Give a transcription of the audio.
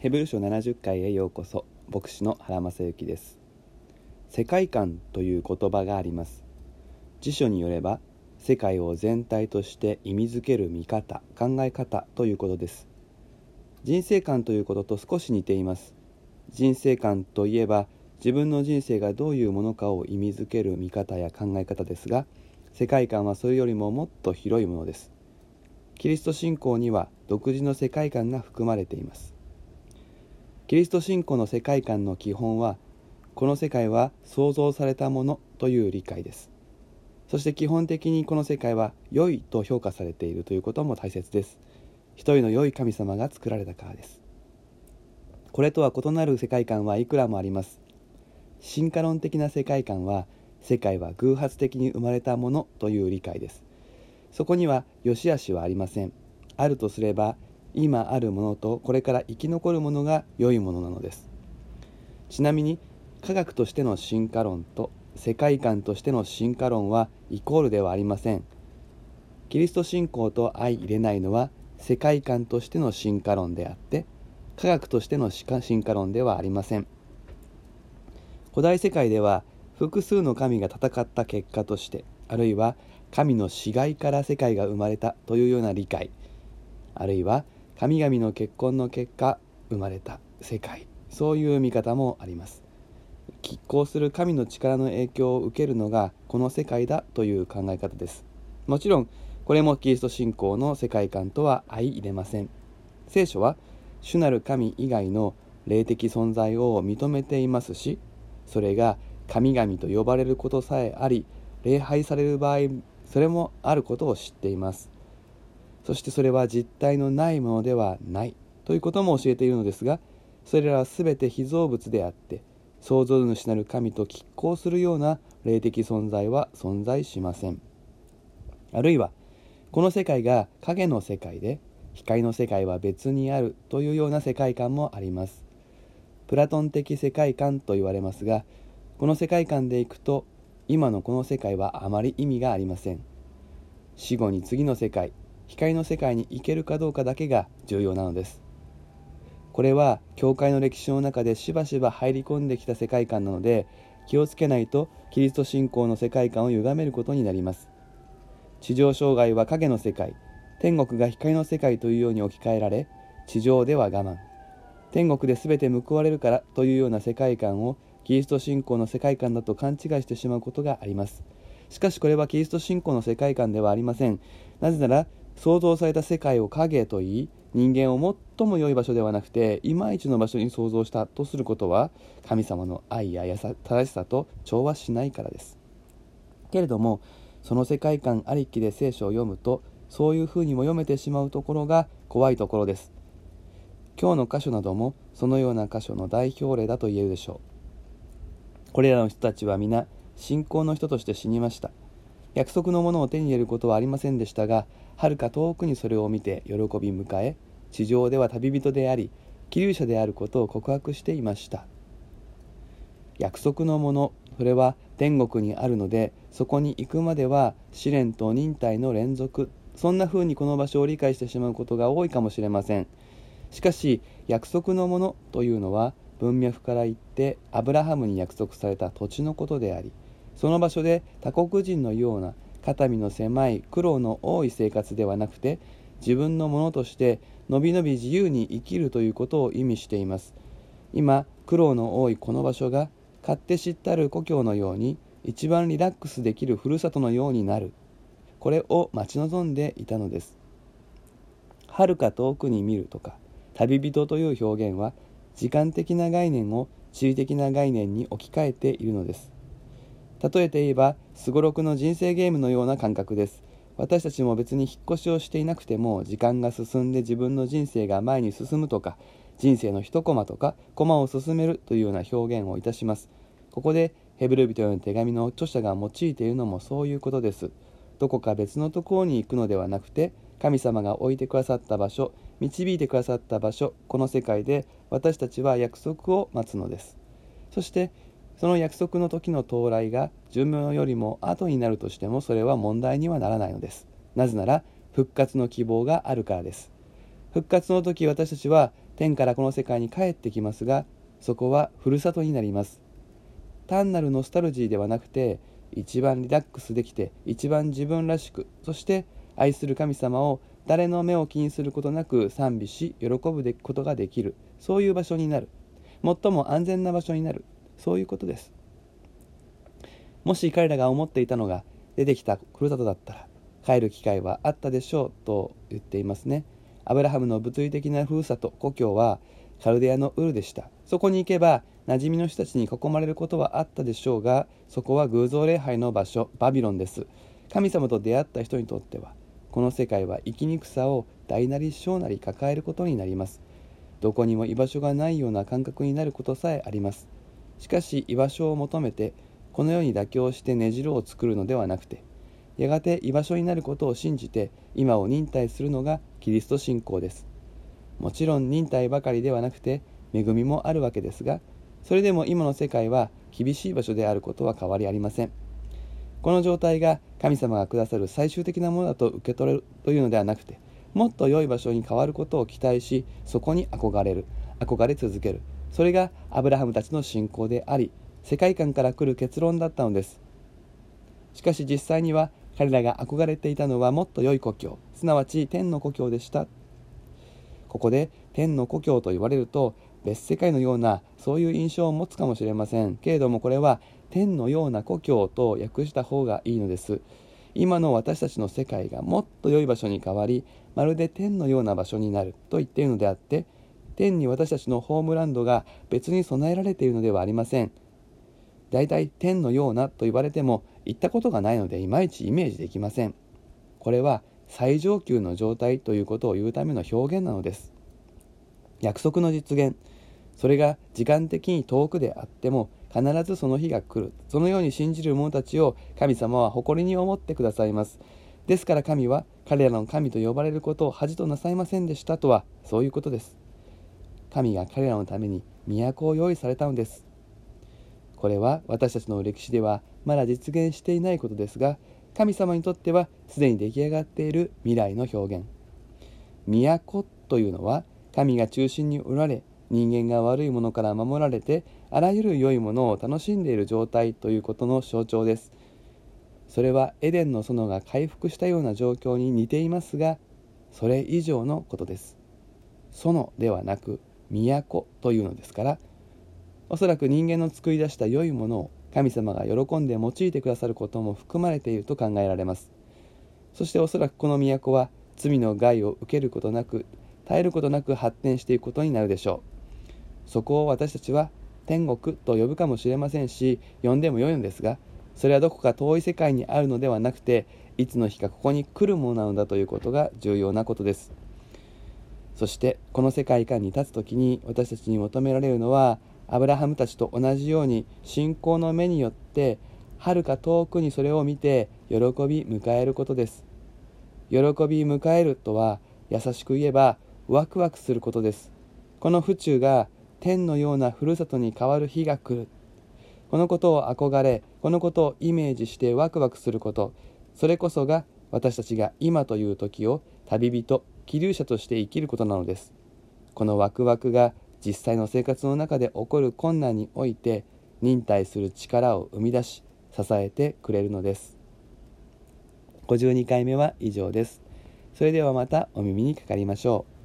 ヘブル書70回へようこそ。牧師の原正幸です。世界観という言葉があります。辞書によれば世界を全体として意味づける見方考え方ということです。人生観ということと少し似ています。人生観といえば自分の人生がどういうものかを意味づける見方や考え方ですが世界観はそれよりももっと広いものです。キリスト信仰には独自の世界観が含まれています。キリスト信仰の世界観の基本はこの世界は創造されたものという理解です。そして基本的にこの世界は良いと評価されているということも大切です。一人の良い神様が作られたからです。これとは異なる世界観はいくらもあります。進化論的な世界観は世界は偶発的に生まれたものという理解です。そこには良し悪しはありません。あるとすれば今あるものとこれから生き残るものが良いものなのです。ちなみに科学としての進化論と世界観としての進化論はイコールではありません。キリスト信仰と相入れないのは世界観としての進化論であって科学としての進化論ではありません。古代世界では複数の神が戦った結果としてあるいは神の死骸から世界が生まれたというような理解あるいは神々の結婚の結果生まれた世界。そういう見方もあります。拮抗する神の力の影響を受けるのがこの世界だという考え方です。もちろんこれもキリスト信仰の世界観とは相入れません。聖書は主なる神以外の霊的存在を認めていますしそれが神々と呼ばれることさえあり礼拝される場合それもあることを知っています。そしてそれは実体のないものではないということも教えているのですがそれらは全て被造物であって創造主なる神と拮抗するような霊的存在は存在しません。あるいはこの世界が影の世界で光の世界は別にあるというような世界観もあります。プラトン的世界観と言われますがこの世界観でいくと今のこの世界はあまり意味がありません。死後に次の世界光の世界に行けるかどうかだけが重要なのです。これは教会の歴史の中でしばしば入り込んできた世界観なので気をつけないとキリスト信仰の世界観を歪めることになります。地上障害は影の世界天国が光の世界というように置き換えられ地上では我慢。天国で全て報われるからというような世界観をキリスト信仰の世界観だと勘違いしてしまうことがありますしかしこれはキリスト信仰の世界観ではありませんなぜなら創造された世界を影といい人間を最も良い場所ではなくていまいちの場所に創造したとすることは神様の愛や正しさと調和しないからです。けれどもその世界観ありきで聖書を読むとそういうふうにも読めてしまうところが怖いところです。今日の箇所などもそのような箇所の代表例だと言えるでしょう。これらの人たちは皆信仰の人として死にました。約束のものを手に入れることはありませんでしたがはるか遠くにそれを見て喜び迎え地上では旅人であり気流者であることを告白していました。約束のものそれは天国にあるのでそこに行くまでは試練と忍耐の連続。そんな風にこの場所を理解してしまうことが多いかもしれません。しかし約束のものというのは文脈から言ってアブラハムに約束された土地のことでありその場所で他国人のような肩身の狭い苦労の多い生活ではなくて自分のものとしてのびのび自由に生きるということを意味しています今苦労の多いこの場所が勝手知ったる。故郷のように一番リラックスできるふるさとのようになる。これを待ち望んでいたのですはるか遠くに見る。とか旅人という表現は時間的な概念を地理的な概念に置き換えている。のです例えて言えばすごろくの人生ゲームのような感覚です。私たちも別に引っ越しをしていなくても時間が進んで自分の人生が前に進むとか人生の一コマとかコマを進めるというような表現をいたします。ここでヘブル人への手紙の著者が用いているのもそういうことです。どこか別のところに行くのではなくて神様が置いてくださった場所導いてくださった場所この世界で私たちは約束を待つのです。そしてその約束の時の到来が寿命よりも後になるとしてもそれは問題にはならないのです。なぜなら復活の希望があるからです。復活の時私たちは天からこの世界に帰ってきますがそこはふるさとになります。単なるノスタルジーではなくて一番リラックスできて一番自分らしくそして愛する神様を誰の目を気にすることなく賛美し喜ぶことができる。そういう場所になる。最も安全な場所になる。そういうことです。もし彼らが思っていたのが出てきたふるさとだったら帰る機会はあったでしょうと言っていますね。アブラハムの物理的なふるさと故郷はカルデアのウルでした。そこに行けば馴染みの人たちに囲まれることはあったでしょうがそこは偶像礼拝の場所バビロンです。神様と出会った人にとってはこの世界は生きにくさを大なり小なり抱えることになります。どこにも居場所がないような感覚になることさえあります。しかし居場所を求めてこのように妥協してねじろを作るのではなくてやがて居場所になることを信じて今を忍耐するのがキリスト信仰です。もちろん忍耐ばかりではなくて恵みもあるわけですがそれでも今の世界は厳しい場所であることは変わりありません。この状態が神様がくださる最終的なものだと受け取れるというのではなくてもっと良い場所に変わることを期待しそこに憧れる憧れ続ける。それがアブラハムたちの信仰であり世界観から来る結論だったのです。しかし実際には彼らが憧れていたのはもっと良い故郷すなわち天の故郷でした。ここで天の故郷と言われると別世界のようなそういう印象を持つかもしれません。けれどもこれは天のような故郷と訳した方がいいのです。今の私たちの世界がもっと良い場所に変わりまるで天のような場所になると言っているのであって天に私たちのホームランドが別に備えられているのではありません。大体天のようなと言われても行ったことがないのでいまいちイメージできません。これは最上級の状態ということを言うための表現なのです。約束の実現。それが時間的に遠くであっても必ずその日が来る。そのように信じる者たちを神様は誇りに思ってくださいます。ですから神は彼らの神と呼ばれることを恥となさいませんでしたとはそういうことです。神が彼らのために都を用意されたのです。これは私たちの歴史ではまだ実現していないことですが神様にとってはすでに出来上がっている未来の表現。都というのは神が中心におられ人間が悪いものから守られてあらゆる良いものを楽しんでいる状態ということの象徴です。それはエデンの園が回復したような状況に似ていますがそれ以上のことです。園ではなく都というのですからおそらく人間の作り出した良いものを神様が喜んで用いてくださることも含まれていると考えられますそしておそらくこの都は罪の害を受けることなく絶えることなく発展していくことになるでしょうそこを私たちは天国と呼ぶかもしれませんし呼んでもよいのですがそれはどこか遠い世界にあるのではなくていつの日かここに来るものなのだということが重要なことですそしてこの世界観に立つ時に私たちに求められるのはアブラハムたちと同じように信仰の目によってはるか遠くにそれを見て喜び迎えることです。喜び迎えるとは優しく言えばワクワクすることです。この府中が天のようなふるさとに変わる日が来る。このことを憧れこのことをイメージしてワクワクすること。それこそが私たちが今という時を旅人気流者として生きることなのです。このワクワクが実際の生活の中で起こる困難において忍耐する力を生み出し支えてくれるのです。52回目は以上です。それではまたお耳にかかりましょう。